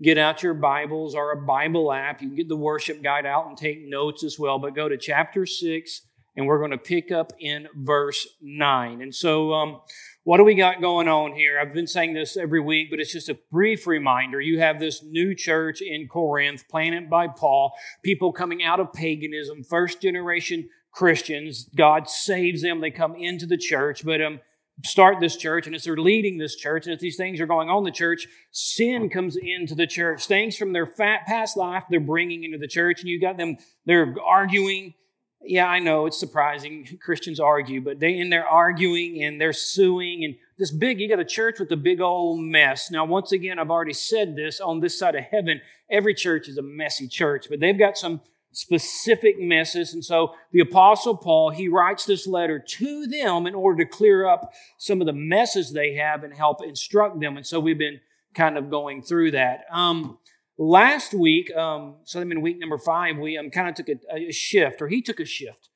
Get out your Bibles or a Bible app. You can get the worship guide out and take notes as well. But go to chapter 6, and we're going to pick up in verse 9. And so, um, what do we got going on here? I've been saying this every week, but it's just a brief reminder. You have this new church in Corinth, planted by Paul, people coming out of paganism, first generation Christians. God saves them. They come into the church, but um, start this church and as they're leading this church and as these things are going on in the church sin comes into the church. Things from their past life they're bringing into the church and you got them they're arguing. Yeah i know it's surprising. Christians argue but they and they're arguing and they're suing and this big you got a church with a big old mess. Now once again i've already said this on this side of heaven every church is a messy church but they've got some specific messes. And so the apostle Paul, he writes this letter to them in order to clear up some of the messes they have and help instruct them. And so we've been kind of going through that. Um, last week, um, so I'm in week number five, we um, kind of took a, a shift, or he took a shift.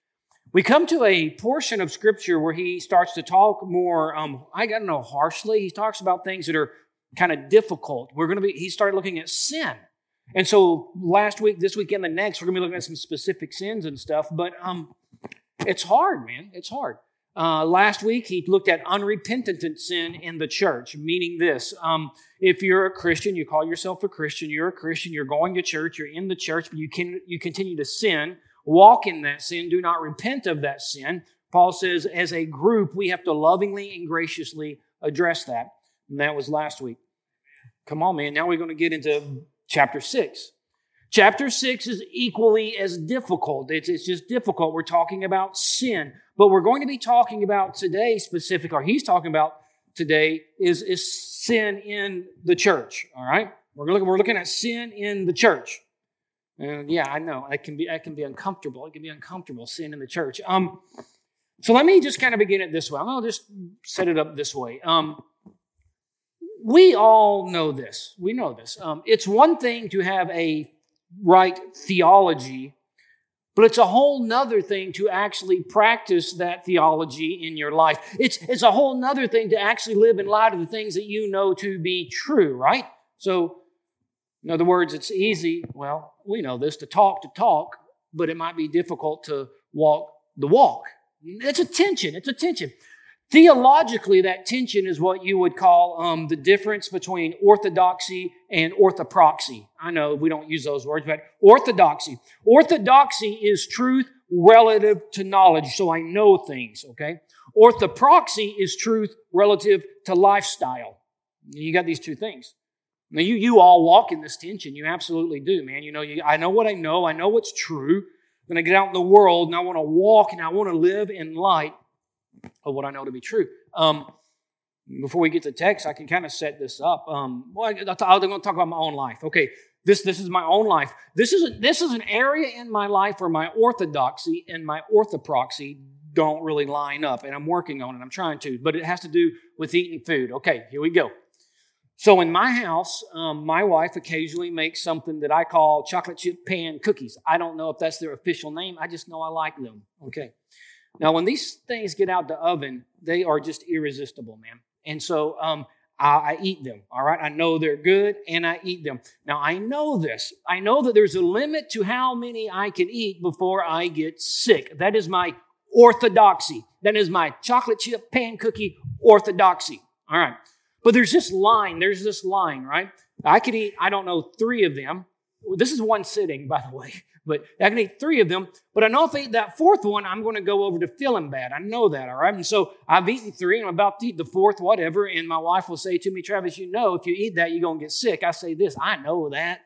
We come to a portion of scripture where he starts to talk more, um, I don't know, harshly. He talks about things that are kind of difficult. We're going to be, he started looking at sin. And so last week, this weekend, the next, we're gonna be looking at some specific sins and stuff. But um, it's hard, man. It's hard. Uh, last week, he looked at unrepentant sin in the church, meaning this: um, if you're a Christian, you call yourself a Christian, you're a Christian, you're going to church, you're in the church, but you can you continue to sin, walk in that sin, do not repent of that sin. Paul says, as a group, we have to lovingly and graciously address that. And that was last week. Come on, man. Now we're going to get into chapter 6. Chapter 6 is equally as difficult. It's, it's just difficult. We're talking about sin. But we're going to be talking about today specific, or he's talking about today, is, is sin in the church. All right? We're looking, we're looking at sin in the church. And yeah, I know. It can be, it can be uncomfortable. It can be uncomfortable, sin in the church. Um, so let me just kind of begin it this way. I'll just set it up this way. Um, we all know this. We know this. Um, it's one thing to have a right theology, but it's a whole nother thing to actually practice that theology in your life. It's, it's a whole nother thing to actually live in light of the things that you know to be true, right? So, in other words, it's easy, well, we know this, to talk to talk, but it might be difficult to walk the walk. It's a tension. It's a tension. Theologically, that tension is what you would call um, the difference between orthodoxy and orthopraxy. I know we don't use those words, but orthodoxy. Orthodoxy is truth relative to knowledge, so I know things, okay? Orthopraxy is truth relative to lifestyle. You got these two things. Now, you, you all walk in this tension. You absolutely do, man. You know, you, I know what I know. I know what's true. Then to get out in the world and I want to walk and I want to live in light of what I know to be true. Um, before we get to text, I can kind of set this up. Um, well, I'm going to talk about my own life. Okay, this this is my own life. This is a, this is an area in my life where my orthodoxy and my orthopraxy don't really line up, and I'm working on it. I'm trying to, but it has to do with eating food. Okay, here we go. So in my house, um, my wife occasionally makes something that I call chocolate chip pan cookies. I don't know if that's their official name. I just know I like them. Okay. Now, when these things get out the oven, they are just irresistible, man. And so um, I, I, eat them, all right? I know they're good and I eat them. Now, I know this. I know that there's a limit to how many I can eat before I get sick. That is my orthodoxy. That is my chocolate chip pan cookie orthodoxy, all right? But there's this line, there's this line, right? I could eat, I don't know, three of them. This is one sitting, by the way. But I can eat three of them. But I know if I eat that fourth one, I'm going to go over to feeling bad. I know that, all right? And so I've eaten three and I'm about to eat the fourth, whatever. And my wife will say to me, Travis, you know, if you eat that, you're going to get sick. I say this, I know that.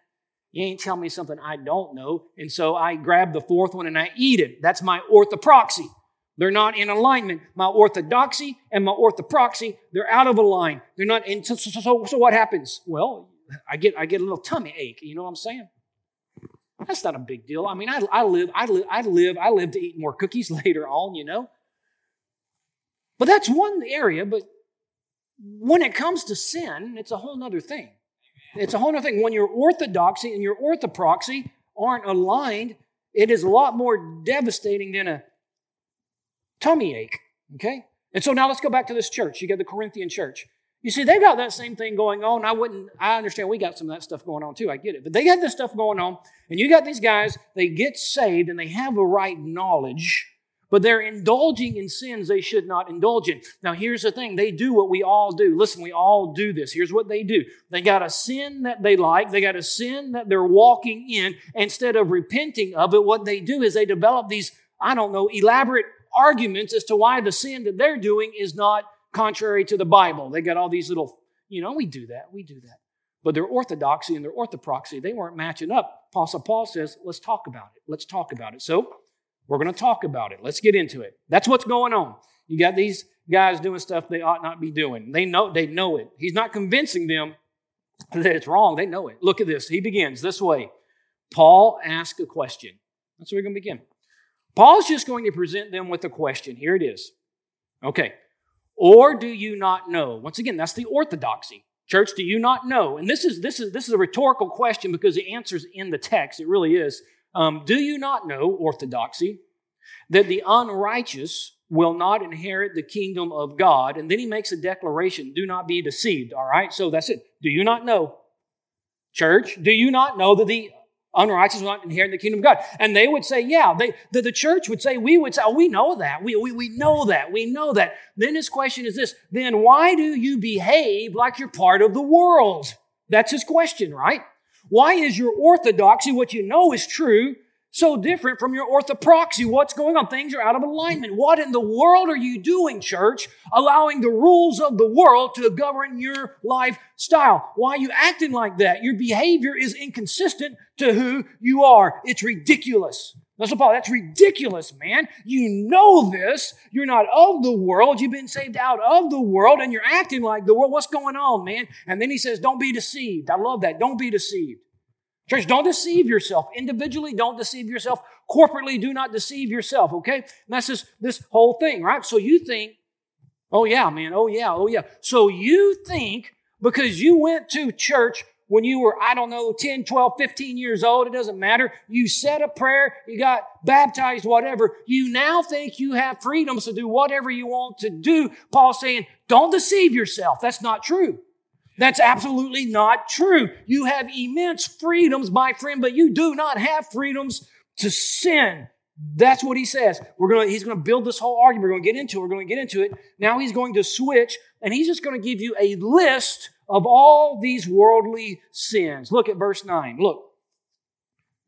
You ain't telling me something I don't know. And so I grab the fourth one and I eat it. That's my orthopraxy. They're not in alignment. My orthodoxy and my orthopraxy, they're out of line. They're not in. So, so, so what happens? Well, I get, I get a little tummy ache. You know what I'm saying? That's not a big deal. I mean, I, I live, I live, I live, I live to eat more cookies later on, you know. But that's one area. But when it comes to sin, it's a whole other thing. It's a whole other thing. When your orthodoxy and your orthopraxy aren't aligned, it is a lot more devastating than a tummy ache. Okay? And so now let's go back to this church. You got the Corinthian church. You see, they've got that same thing going on. I wouldn't, I understand we got some of that stuff going on too. I get it. But they got this stuff going on. And you got these guys, they get saved and they have a right knowledge, but they're indulging in sins they should not indulge in. Now, here's the thing they do what we all do. Listen, we all do this. Here's what they do they got a sin that they like, they got a sin that they're walking in. Instead of repenting of it, what they do is they develop these, I don't know, elaborate arguments as to why the sin that they're doing is not contrary to the Bible. They got all these little, you know, we do that, we do that. But their orthodoxy and their orthopraxy, they weren't matching up. Apostle Paul says, let's talk about it. Let's talk about it. So we're going to talk about it. Let's get into it. That's what's going on. You got these guys doing stuff they ought not be doing. They know, they know it. He's not convincing them that it's wrong. They know it. Look at this. He begins this way. Paul asks a question. That's where we're going to begin. Paul's just going to present them with a question. Here it is. Okay. Or do you not know? Once again, that's the orthodoxy. Church, do you not know? And this is this is this is a rhetorical question because the answer's in the text. It really is. Um, do you not know orthodoxy that the unrighteous will not inherit the kingdom of God? And then he makes a declaration: Do not be deceived. All right. So that's it. Do you not know? Church, do you not know that the unrighteous will not inherit the kingdom of God. And they would say, yeah, they, the, the church would say, we would say, oh, we know that. We, we, we know that. We know that. Then his question is this, then why do you behave like you're part of the world? That's his question, right? Why is your orthodoxy, what you know is true, so different from your orthopraxy. What's going on? Things are out of alignment. What in the world are you doing, church? Allowing the rules of the world to govern your lifestyle. Why are you acting like that? Your behavior is inconsistent to who you are. It's ridiculous. That's what Paul, that's ridiculous, man. You know this. You're not of the world. You've been saved out of the world and you're acting like the world. What's going on, man? And then he says, don't be deceived. I love that. Don't be deceived. Church, don't deceive yourself. Individually, don't deceive yourself. Corporately, do not deceive yourself, okay? And that's just this whole thing, right? So you think, oh yeah, man, oh yeah, oh yeah. So you think because you went to church when you were, I don't know, 10, 12, 15 years old, it doesn't matter. You said a prayer, you got baptized, whatever. You now think you have freedoms to do whatever you want to do. Paul's saying, don't deceive yourself. That's not true. That's absolutely not true. You have immense freedoms, my friend, but you do not have freedoms to sin. That's what he says. We're going to, he's going to build this whole argument. We're going to get into it. We're going to get into it. Now he's going to switch and he's just going to give you a list of all these worldly sins. Look at verse 9. Look.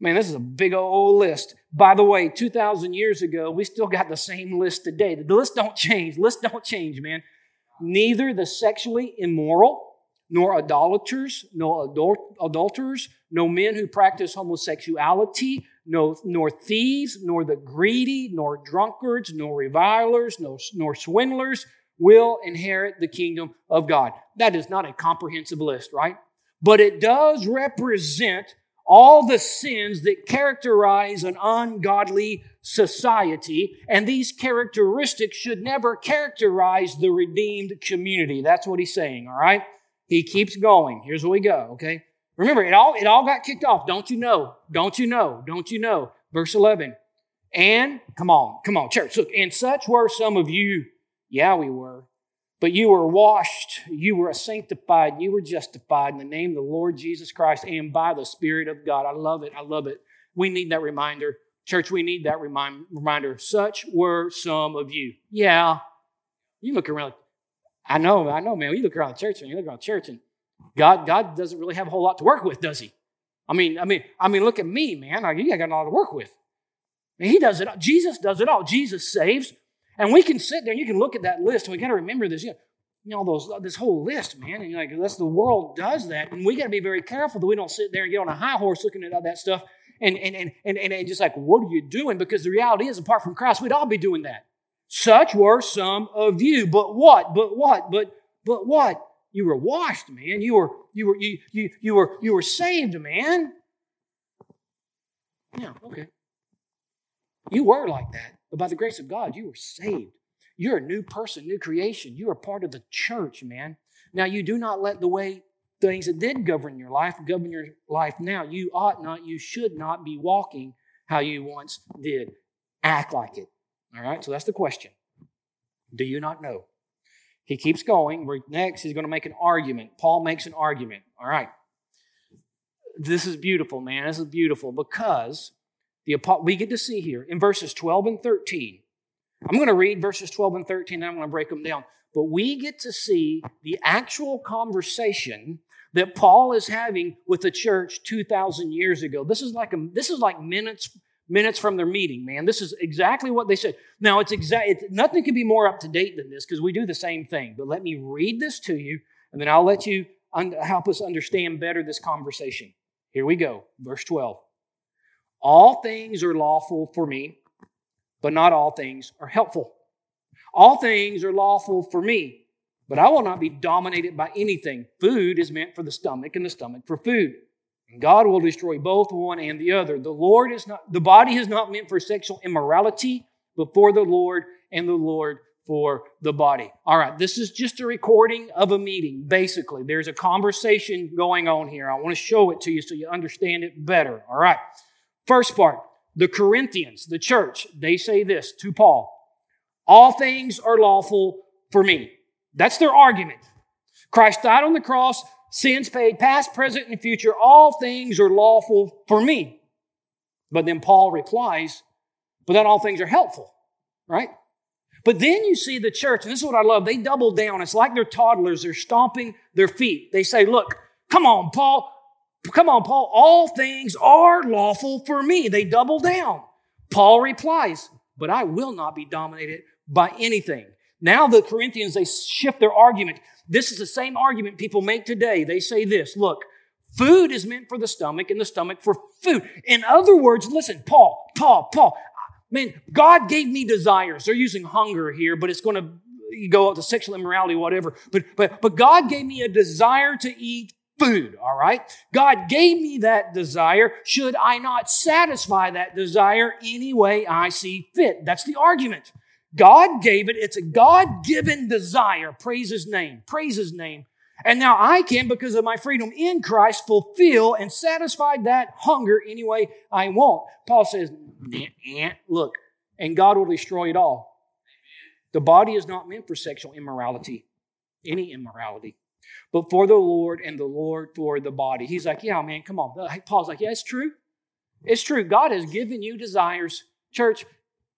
Man, this is a big old list. By the way, 2,000 years ago, we still got the same list today. The list don't change. List don't change, man. Neither the sexually immoral, nor idolaters, nor adulterers, no men who practice homosexuality, no, nor thieves, nor the greedy, nor drunkards, nor revilers, nor, nor swindlers will inherit the kingdom of God. That is not a comprehensive list, right? But it does represent all the sins that characterize an ungodly society, and these characteristics should never characterize the redeemed community. That's what he's saying, all right? He keeps going. Here's where we go, okay? Remember, it all, it all got kicked off. Don't you know? Don't you know? Don't you know? Verse 11. And, come on, come on, church, look, and such were some of you. Yeah, we were. But you were washed, you were sanctified, you were justified in the name of the Lord Jesus Christ and by the Spirit of God. I love it. I love it. We need that reminder. Church, we need that remind, reminder. Such were some of you. Yeah. You look around, I know, I know, man. You look around the church and you look around the church, and God, God doesn't really have a whole lot to work with, does He? I mean, I mean, I mean, look at me, man. I, you got a lot to work with. He does it. All. Jesus does it all. Jesus saves, and we can sit there and you can look at that list, and we got to remember this. You know, you know those this whole list, man. And you're like, unless the world does that, and we got to be very careful that we don't sit there and get on a high horse looking at all that stuff, and and and and, and just like, what are you doing? Because the reality is, apart from Christ, we'd all be doing that. Such were some of you. But what? But what? But but what? You were washed, man. You were you were you you, you were you were saved, man. Yeah, okay. You were like that, but by the grace of God, you were saved. You're a new person, new creation. You are part of the church, man. Now, you do not let the way things that did govern your life govern your life now. You ought not, you should not be walking how you once did. Act like it. All right, so that's the question. Do you not know? He keeps going. Next, he's going to make an argument. Paul makes an argument. All right. This is beautiful, man. This is beautiful because the we get to see here in verses 12 and 13. I'm going to read verses 12 and 13, and I'm going to break them down. But we get to see the actual conversation that Paul is having with the church 2,000 years ago. This is like a, this is like minutes minutes from their meeting, man. This is exactly what they said. Now, it's exact. nothing can be more up to date than this because we do the same thing. But let me read this to you, and then I'll let you un- help us understand better this conversation. Here we go, verse 12. All things are lawful for me, but not all things are helpful. All things are lawful for me, but I will not be dominated by anything. Food is meant for the stomach, and the stomach for food. And God will destroy both one and the other. The Lord is not, the body is not meant for sexual immorality, but for the Lord, and the Lord for the body. All right, this is just a recording of a meeting, basically. There's a conversation going on here. I want to show it to you so you understand it better. All right. First part the Corinthians, the church, they say this to Paul All things are lawful for me. That's their argument. Christ died on the cross, sins paid, past, present, and future. All things are lawful for me. But then Paul replies, But not all things are helpful, right? But then you see the church, and this is what I love. They double down. It's like they're toddlers. They're stomping their feet. They say, Look, come on, Paul. Come on, Paul. All things are lawful for me. They double down. Paul replies, But I will not be dominated by anything. Now the Corinthians, they shift their argument. This is the same argument people make today. They say this Look, food is meant for the stomach and the stomach for food. In other words, listen, Paul, Paul, Paul, Man, God gave me desires. They're using hunger here, but it's going to go up to sexual immorality, whatever. But, but, but God gave me a desire to eat food, all right? God gave me that desire. Should I not satisfy that desire any way I see fit? That's the argument. God gave it. It's a God given desire. Praise His name. Praise His name. And now I can, because of my freedom in Christ, fulfill and satisfy that hunger any way I want. Paul says, look, and God will destroy it all. The body is not meant for sexual immorality, any immorality, but for the Lord and the Lord for the body. He's like, yeah, man, come on. Paul's like, yeah, it's true. It's true. God has given you desires. Church,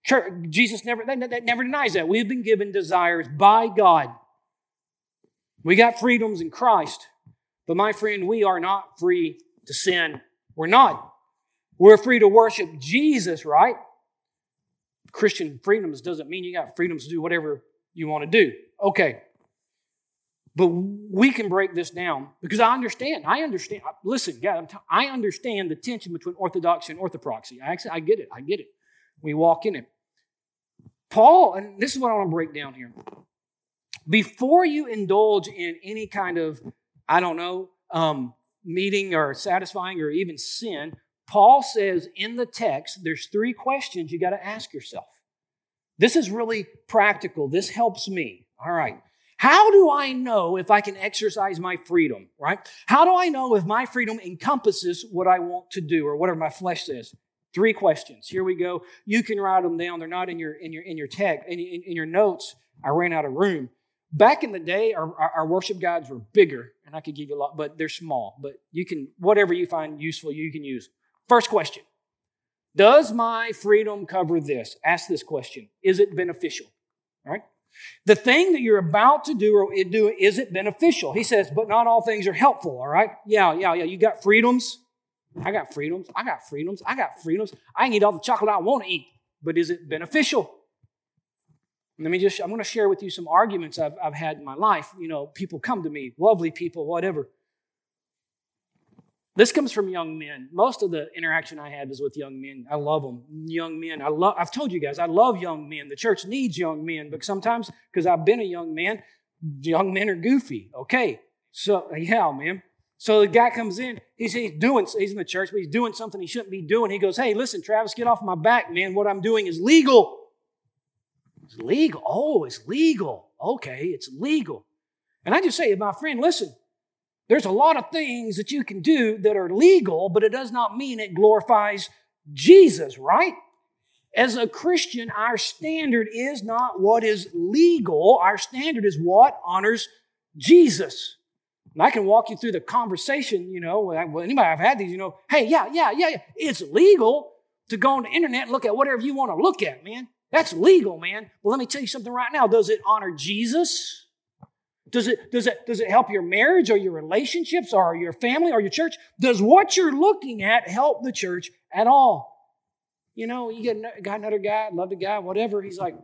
church Jesus never, that, that never denies that. We've been given desires by God. We got freedoms in Christ. But my friend, we are not free to sin. We're not. We're free to worship Jesus, right? Christian freedoms doesn't mean you got freedoms to do whatever you want to do. Okay. But we can break this down because I understand. I understand. Listen, God, I understand the tension between orthodoxy and orthopraxy. I actually, I get it. I get it. We walk in it. Paul, and this is what I want to break down here before you indulge in any kind of, I don't know, um, meeting or satisfying or even sin, Paul says in the text, there's three questions you got to ask yourself. This is really practical. This helps me. All right. How do I know if I can exercise my freedom, right? How do I know if my freedom encompasses what I want to do or whatever my flesh says? Three questions. Here we go. You can write them down. They're not in your in your in your text in, in, in your notes. I ran out of room. Back in the day, our, our, worship guides were bigger, and I could give you a lot, but they're small. But you can, whatever you find useful, you can use. First question Does my freedom cover this? Ask this question Is it beneficial? All right? The thing that you're about to do or do, is it beneficial? He says, but not all things are helpful, all right? Yeah, yeah, yeah. You got freedoms. I got freedoms. I got freedoms. I got freedoms. I can eat all the chocolate I want to eat, but is it beneficial? Let me just, I'm going to share with you some arguments I've, I've had in my life. You know, people come to me, lovely people, whatever. This comes from young men. Most of the interaction I have is with young men. I love them. Young men. I love, I've told you guys, I love young men. The church needs young men, but sometimes, because I've been a young man, young men are goofy. Okay. So, yeah, man. So the guy comes in, he's, he's doing, he's in the church, but he's doing something he shouldn't be doing. He goes, Hey, listen, Travis, get off my back, man. What I'm doing is legal. It's legal. Oh, it's legal. Okay, it's legal. And I just say, my friend, listen, there's a lot of things that you can do that are legal, but it does not mean it glorifies Jesus, right? As a Christian, our standard is not what is legal. Our standard is what honors Jesus. And I can walk you through the conversation, you know, with anybody I've had these, you know, hey, yeah, yeah, yeah, yeah. It's legal to go on the internet and look at whatever you want to look at, man. That's legal, man. Well, let me tell you something right now. Does it honor Jesus? Does it, does it, does it help your marriage or your relationships or your family or your church? Does what you're looking at help the church at all? You know, you get got another guy, love the guy, whatever. He's like,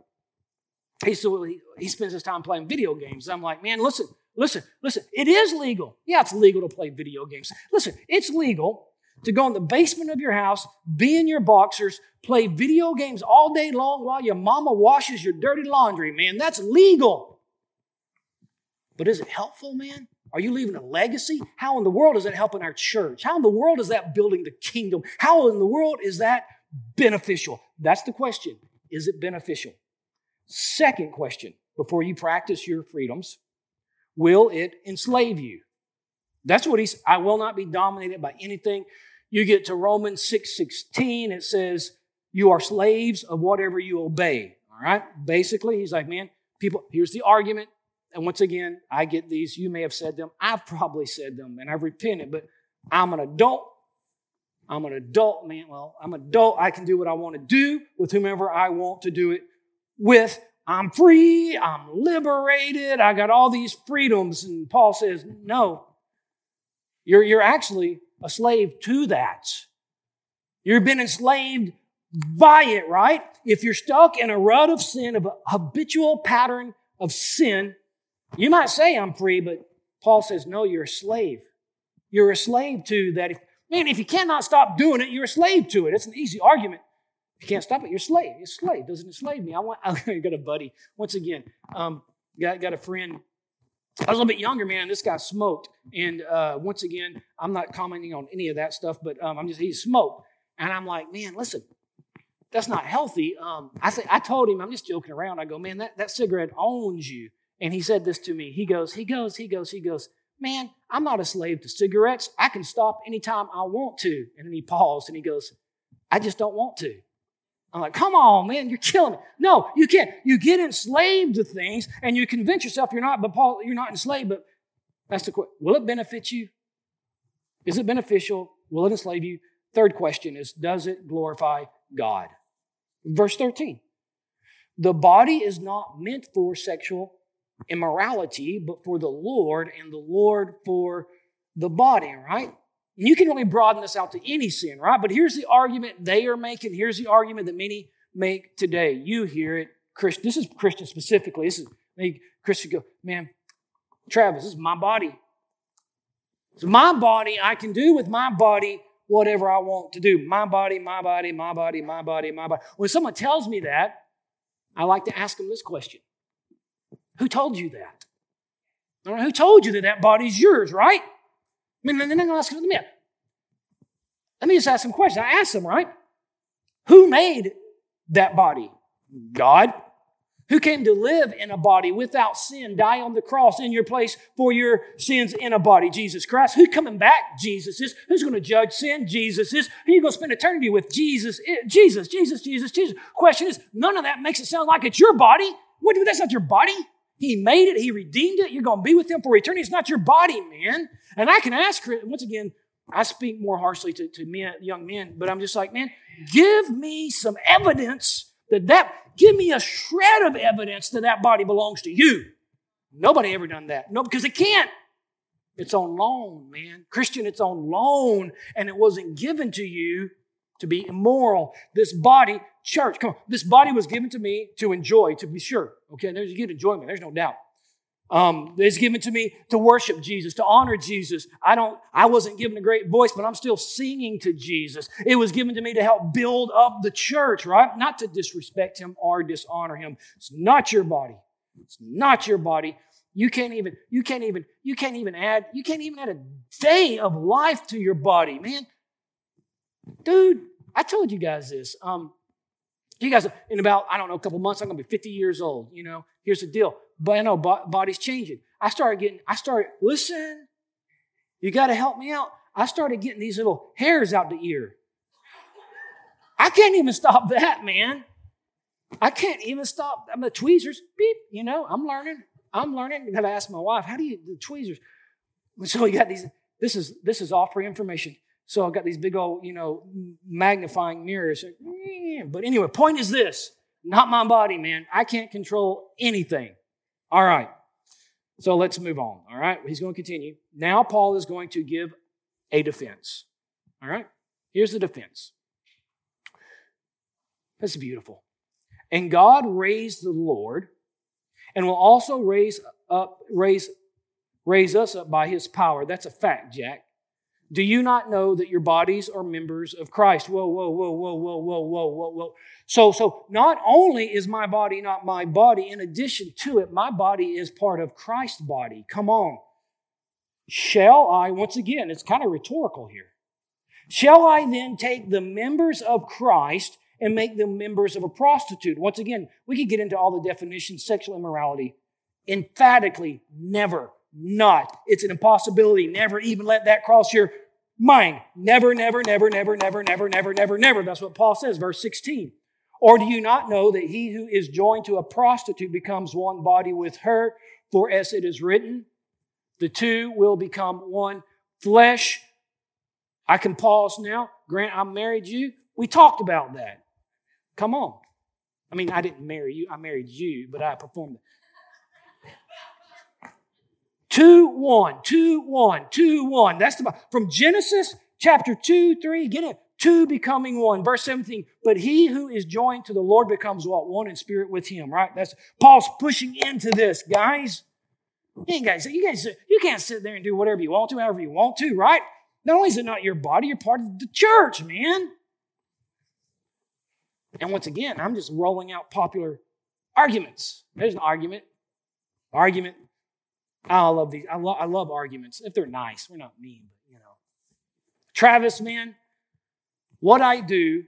he, so he, he spends his time playing video games. I'm like, man, listen, Listen, listen, it is legal. Yeah, it's legal to play video games. Listen, it's legal to go in the basement of your house, be in your boxers, play video games all day long while your mama washes your dirty laundry, man. That's legal. But is it helpful, man? Are you leaving a legacy? How in the world is that helping our church? How in the world is that building the kingdom? How in the world is that beneficial? That's the question. Is it beneficial? Second question before you practice your freedoms will it enslave you? That's what he's, I will not be dominated by anything. You get to Romans 6 16, it says, You are slaves of whatever you obey. All right? Basically, he's like, Man, people, here's the argument. And once again, I get these. You may have said them. I've probably said them, and I've repented, but I'm an adult. I'm an adult, man. Well, I'm an adult. I can do what I want to do with whomever I want to do it with. I'm free, I'm liberated, I got all these freedoms. And Paul says, no, you're, you're actually a slave to that. You've been enslaved by it, right? If you're stuck in a rut of sin, of a habitual pattern of sin, you might say, I'm free, but Paul says, no, you're a slave. You're a slave to that. If, man, if you cannot stop doing it, you're a slave to it. It's an easy argument. You can't stop it, you're a slave. You're a slave. Doesn't enslave me. I want. I got a buddy. Once again, um, got got a friend. I was a little bit younger, man. This guy smoked, and uh, once again, I'm not commenting on any of that stuff, but um, I'm just he smoked, and I'm like, man, listen, that's not healthy. Um, I say, I told him, I'm just joking around. I go, man, that, that cigarette owns you. And he said this to me. He goes, he goes, he goes, he goes, man, I'm not a slave to cigarettes. I can stop anytime I want to. And then he paused and he goes, I just don't want to. I'm like, come on, man, you're killing me. No, you can't. You get enslaved to things and you convince yourself you're not, but Paul, you're not enslaved, but that's the question. Will it benefit you? Is it beneficial? Will it enslave you? Third question is, does it glorify God? Verse 13. The body is not meant for sexual immorality, but for the Lord, and the Lord for the body, right? You can really broaden this out to any sin, right? But here's the argument they are making. Here's the argument that many make today. You hear it, Christian. This is Christian specifically. This is make Christian go, man, Travis, this is my body. It's my body. I can do with my body whatever I want to do. My body, my body, my body, my body, my body. When someone tells me that, I like to ask them this question Who told you that? Who told you that that body's yours, right? Mean, then I'm going to ask let me, let me just ask some questions. I asked them, right? Who made that body? God. Who came to live in a body without sin, die on the cross in your place for your sins in a body? Jesus Christ. Who's coming back? Jesus is. Who's going to judge sin? Jesus is. Who you going to spend eternity with? Jesus. Jesus, Jesus, Jesus, Jesus. Question is, none of that makes it sound like it's your body. What? That's not your body. He made it. He redeemed it. You're going to be with him for eternity. It's not your body, man. And I can ask, once again, I speak more harshly to, to men, young men, but I'm just like, man, give me some evidence that that, give me a shred of evidence that that body belongs to you. Nobody ever done that. No, because it can't. It's on loan, man. Christian, it's on loan, and it wasn't given to you to be immoral. This body, church, come on, this body was given to me to enjoy, to be sure. Okay, there's you get enjoyment, there's no doubt. Um, it's given to me to worship Jesus, to honor Jesus. I don't, I wasn't given a great voice, but I'm still singing to Jesus. It was given to me to help build up the church, right? Not to disrespect him or dishonor him. It's not your body. It's not your body. You can't even, you can't even, you can't even add, you can't even add a day of life to your body, man. Dude, I told you guys this. Um, you guys, in about, I don't know, a couple months, I'm gonna be 50 years old. You know, here's the deal. But I know body's changing. I started getting, I started, listen, you gotta help me out. I started getting these little hairs out the ear. I can't even stop that, man. I can't even stop. I'm the tweezers, beep, you know, I'm learning. I'm learning. Gotta ask my wife, how do you the tweezers? So you got these, this is this is all free information. So I've got these big old, you know, magnifying mirrors. But anyway, point is this not my body, man. I can't control anything. All right. So let's move on. All right. He's going to continue. Now, Paul is going to give a defense. All right. Here's the defense. That's beautiful. And God raised the Lord and will also raise up, raise, raise us up by his power. That's a fact, Jack. Do you not know that your bodies are members of Christ? Whoa, whoa, whoa, whoa, whoa, whoa, whoa, whoa, whoa. So, so not only is my body not my body, in addition to it, my body is part of Christ's body. Come on. Shall I, once again, it's kind of rhetorical here. Shall I then take the members of Christ and make them members of a prostitute? Once again, we could get into all the definitions, sexual immorality. Emphatically, never not. It's an impossibility. Never even let that cross your mind. Never, never, never, never, never, never, never, never, never. That's what Paul says, verse 16. Or do you not know that he who is joined to a prostitute becomes one body with her? For as it is written, the two will become one flesh. I can pause now. Grant, I married you. We talked about that. Come on. I mean, I didn't marry you. I married you, but I performed it. Two, one, two, one, two, one. That's the from Genesis chapter two, three. Get it. Two becoming one. Verse 17. But he who is joined to the Lord becomes what? One in spirit with him, right? That's Paul's pushing into this, guys. You guys, you guys, you can't sit there and do whatever you want to, however you want to, right? Not only is it not your body, you're part of the church, man. And once again, I'm just rolling out popular arguments. There's an argument. Argument I love these. I, lo- I love arguments if they're nice. We're not mean, but you know. Travis, man, what I do,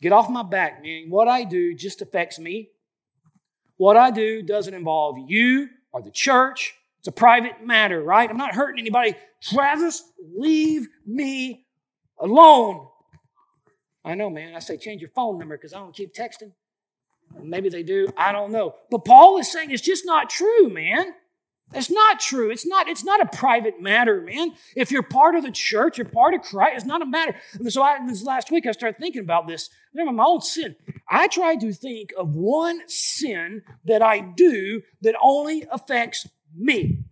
get off my back, man. What I do just affects me. What I do doesn't involve you or the church. It's a private matter, right? I'm not hurting anybody. Travis, leave me alone. I know, man. I say change your phone number because I don't keep texting. Maybe they do. I don't know. But Paul is saying it's just not true, man. That's not true. It's not, it's not a private matter, man. If you're part of the church, you're part of Christ, it's not a matter. And so I, this last week, I started thinking about this. Remember my own sin. I tried to think of one sin that I do that only affects me.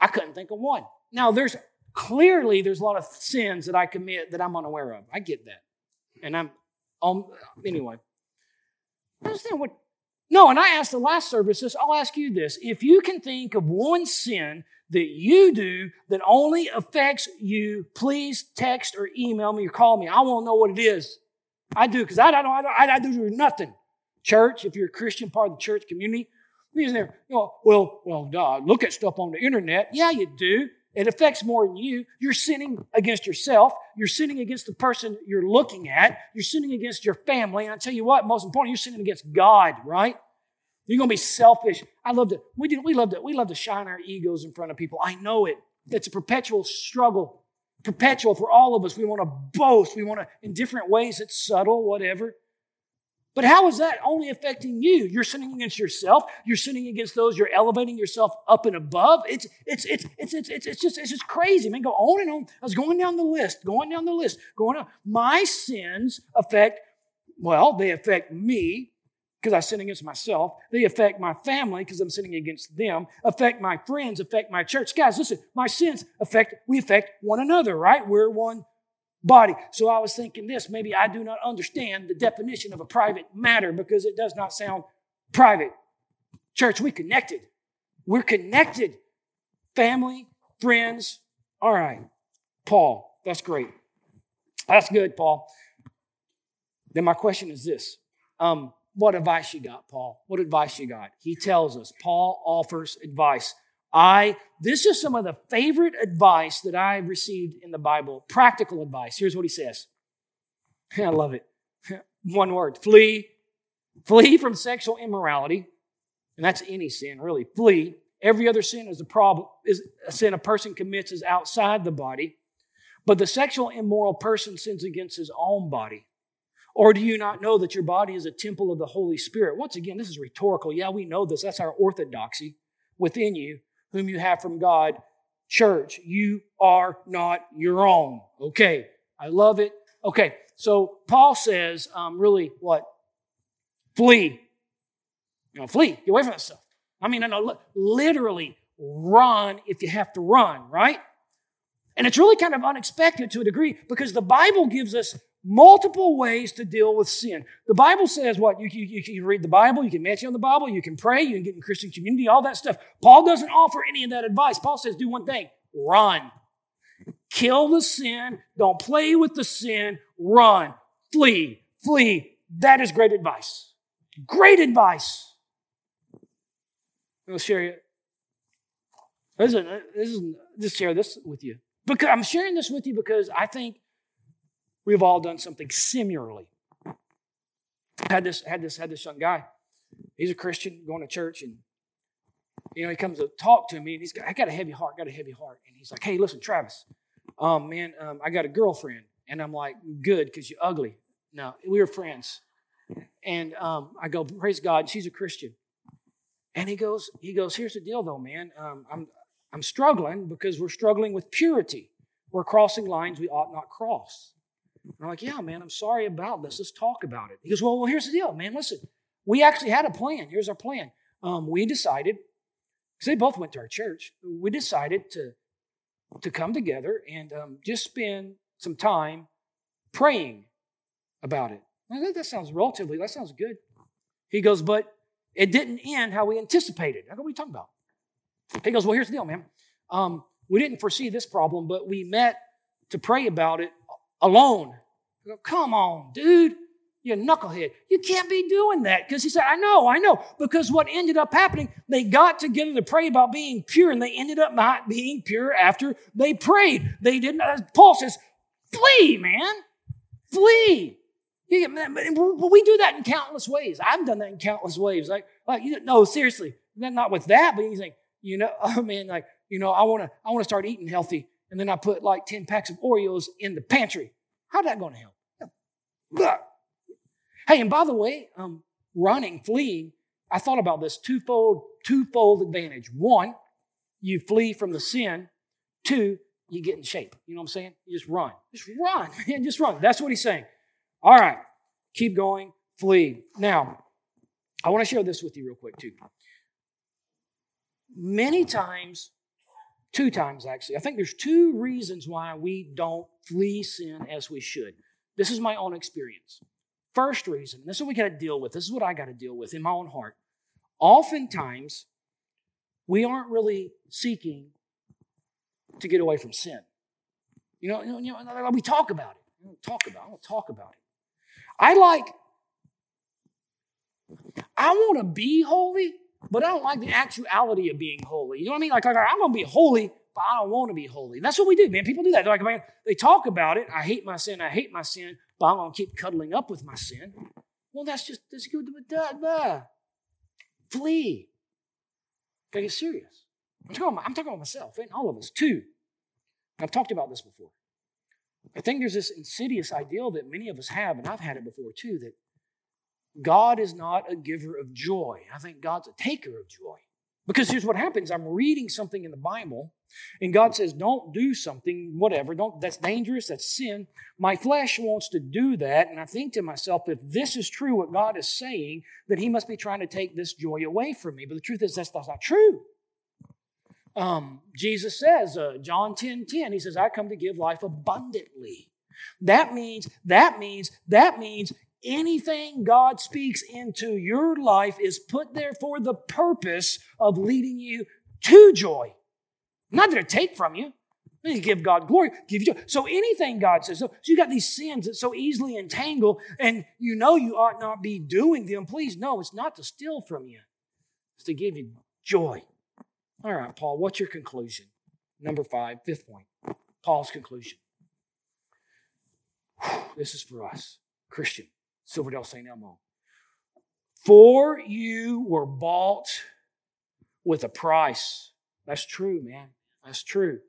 I couldn't think of one. Now, there's clearly there's a lot of sins that I commit that I'm unaware of. I get that. And I'm um, anyway. I understand what no, and I asked the last services, I'll ask you this. If you can think of one sin that you do that only affects you, please text or email me or call me. I want to know what it is. I do, because I don't, I, don't, I, do nothing. Church, if you're a Christian part of the church community, there, you know, well, well, duh, look at stuff on the internet. Yeah, you do. It affects more than you. You're sinning against yourself. You're sinning against the person you're looking at. You're sinning against your family. And I tell you what, most important, you're sinning against God, right? You're going to be selfish. I love to, we, do, we love to, we love to shine our egos in front of people. I know it. It's a perpetual struggle, perpetual for all of us. We want to boast. We want to, in different ways, it's subtle, whatever. But how is that only affecting you? You're sinning against yourself. You're sinning against those. You're elevating yourself up and above. It's it's it's it's it's it's, it's just it's just crazy. Man, go on and on. I was going down the list, going down the list, going on. My sins affect. Well, they affect me because I sin against myself. They affect my family because I'm sinning against them. Affect my friends. Affect my church. Guys, listen. My sins affect. We affect one another. Right? We're one body. So I was thinking this maybe I do not understand the definition of a private matter because it does not sound private. Church, we connected. We're connected. Family, friends. All right. Paul, that's great. That's good, Paul. Then my question is this. Um, what advice you got, Paul? What advice you got? He tells us, Paul offers advice. I, this is some of the favorite advice that I received in the Bible, practical advice. Here's what he says. I love it. One word flee. Flee from sexual immorality. And that's any sin, really. Flee. Every other sin is a problem, is a sin a person commits is outside the body. But the sexual immoral person sins against his own body. Or do you not know that your body is a temple of the Holy Spirit? Once again, this is rhetorical. Yeah, we know this. That's our orthodoxy within you, whom you have from God. Church, you are not your own. Okay, I love it. Okay, so Paul says, um, really, what? Flee. You know, flee. Get away from that stuff. I mean, I know, literally run if you have to run, right? And it's really kind of unexpected to a degree because the Bible gives us multiple ways to deal with sin. The Bible says what? You, you, you can read the Bible, you can meditate on the Bible, you can pray, you can get in Christian community, all that stuff. Paul doesn't offer any of that advice. Paul says do one thing run. Kill the sin. Don't play with the sin. Run. Flee. Flee. That is great advice. Great advice. I'll share it. Is, this is, just share this with you. Because I'm sharing this with you because I think we've all done something similarly. Had this, had this, had this young guy. He's a Christian, going to church, and you know, he comes to talk to me, and he's got, I got a heavy heart, got a heavy heart. And he's like, hey, listen, Travis, um, man, um, I got a girlfriend. And I'm like, good, because you're ugly. No, we were friends. And um, I go, praise God, she's a Christian. And he goes, he goes, here's the deal though, man. Um, I'm, I'm struggling because we're struggling with purity. We're crossing lines we ought not cross. I'm like, yeah, man, I'm sorry about this. Let's talk about it. He goes, well, well here's the deal, man. Listen, we actually had a plan. Here's our plan. Um, we decided, because they both went to our church, we decided to, to come together and um, just spend some time praying about it. that sounds relatively, that sounds good. He goes, but it didn't end how we anticipated. I go, what are you talking about? He goes, well, here's the deal, man. Um, we didn't foresee this problem, but we met to pray about it alone. Go, come on, dude. You knucklehead. You can't be doing that. Because he said, I know, I know. Because what ended up happening, they got together to pray about being pure, and they ended up not being pure after they prayed. They didn't. Uh, Paul says, flee, man. Flee. We do that in countless ways. I've done that in countless ways. Like, like you no, seriously, not with that, but he's like, you know, oh, I mean, like, you know, I want to, I want to start eating healthy, and then I put like ten packs of Oreos in the pantry. How's that going to help? Hey, and by the way, um, running, fleeing, I thought about this twofold, twofold advantage. One, you flee from the sin. Two, you get in shape. You know what I'm saying? You just run. Just run, man. Just run. That's what he's saying. All right. Keep going. Flee. Now, I want to share this with you real quick, too. Many times, two times actually, I think there's two reasons why we don't flee sin as we should. This is my own experience. First reason, this is what we got to deal with. This is what I got to deal with in my own heart. Oftentimes, we aren't really seeking to get away from sin. You know, you know, we talk about it. Talk about it. Talk about it. I like, I want to be holy, but I don't like the actuality of being holy. You know what I mean? Like, like I'm going to be holy, but I don't want to be holy. That's what we do, man. People do that. They're like, man, they talk about it. I hate my sin. I hate my sin, but I'm going to keep cuddling up with my sin. Well, that's just, that's good. Duh, duh. Flee. Gotta get serious. I'm talking, about, I'm talking about myself and all of us. too. I've talked about this before. I think there's this insidious ideal that many of us have, and I've had it before too, that God is not a giver of joy. I think God's a taker of joy. Because here's what happens I'm reading something in the Bible, and God says, Don't do something, whatever, don't, that's dangerous, that's sin. My flesh wants to do that, and I think to myself, if this is true, what God is saying, then He must be trying to take this joy away from me. But the truth is, that's, that's not true. Um, Jesus says, uh, John 10 10, he says, I come to give life abundantly. That means, that means, that means anything God speaks into your life is put there for the purpose of leading you to joy. Not to take from you, You give God glory, give you joy. So anything God says. So, so you got these sins that so easily entangle, and you know you ought not be doing them. Please, no, it's not to steal from you. It's to give you joy. All right, Paul, what's your conclusion? Number five, fifth point. Paul's conclusion. This is for us, Christian, Silverdale St. Elmo. For you were bought with a price. That's true, man. That's true.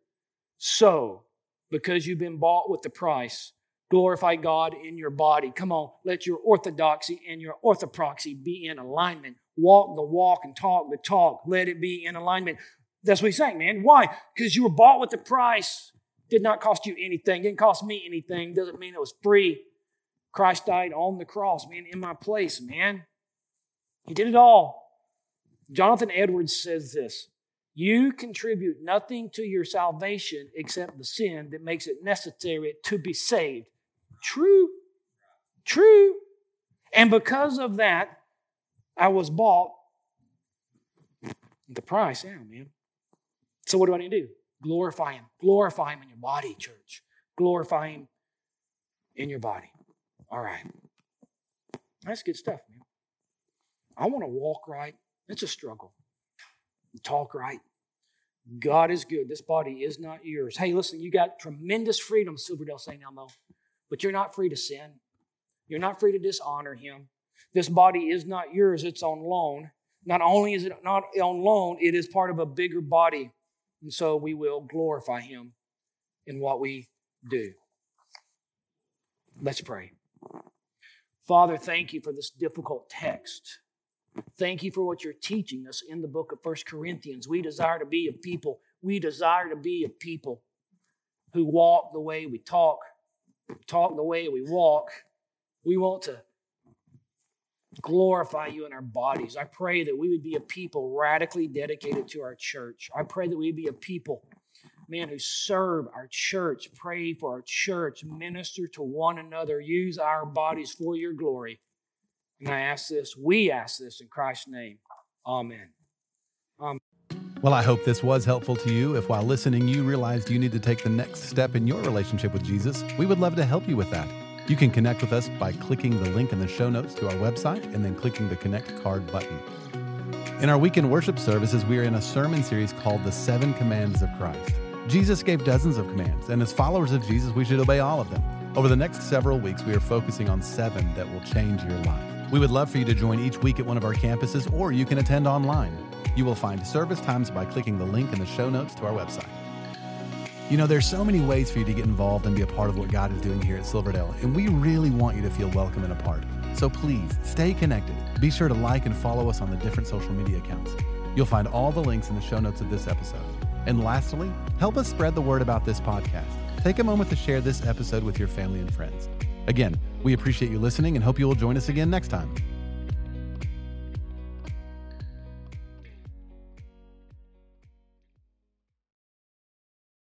So, because you've been bought with the price, glorify God in your body. Come on, let your orthodoxy and your orthopraxy be in alignment. Walk the walk and talk the talk. Let it be in alignment. That's what he's saying, man. Why? Because you were bought with the price. Did not cost you anything. Didn't cost me anything. Doesn't mean it was free. Christ died on the cross, man, in my place, man. He did it all. Jonathan Edwards says this You contribute nothing to your salvation except the sin that makes it necessary to be saved. True. True. And because of that, I was bought the price. Yeah, man. So what do I need to do? Glorify Him. Glorify Him in your body, church. Glorify Him in your body. All right. That's good stuff, man. I want to walk right. It's a struggle. Talk right. God is good. This body is not yours. Hey, listen, you got tremendous freedom, Silverdale St. Elmo, but you're not free to sin. You're not free to dishonor Him. This body is not yours, it's on loan. Not only is it not on loan, it is part of a bigger body. And so we will glorify Him in what we do. Let's pray. Father, thank you for this difficult text. Thank you for what you're teaching us in the book of First Corinthians. We desire to be a people. We desire to be a people who walk the way we talk, talk the way we walk. We want to glorify you in our bodies. I pray that we would be a people radically dedicated to our church. I pray that we would be a people, man, who serve our church, pray for our church, minister to one another, use our bodies for your glory. And I ask this, we ask this in Christ's name. Amen. Amen. Well, I hope this was helpful to you. If while listening you realized you need to take the next step in your relationship with Jesus, we would love to help you with that. You can connect with us by clicking the link in the show notes to our website and then clicking the Connect card button. In our weekend worship services, we are in a sermon series called The Seven Commands of Christ. Jesus gave dozens of commands, and as followers of Jesus, we should obey all of them. Over the next several weeks, we are focusing on seven that will change your life. We would love for you to join each week at one of our campuses, or you can attend online. You will find service times by clicking the link in the show notes to our website. You know, there's so many ways for you to get involved and be a part of what God is doing here at Silverdale, and we really want you to feel welcome and a part. So please stay connected. Be sure to like and follow us on the different social media accounts. You'll find all the links in the show notes of this episode. And lastly, help us spread the word about this podcast. Take a moment to share this episode with your family and friends. Again, we appreciate you listening and hope you will join us again next time.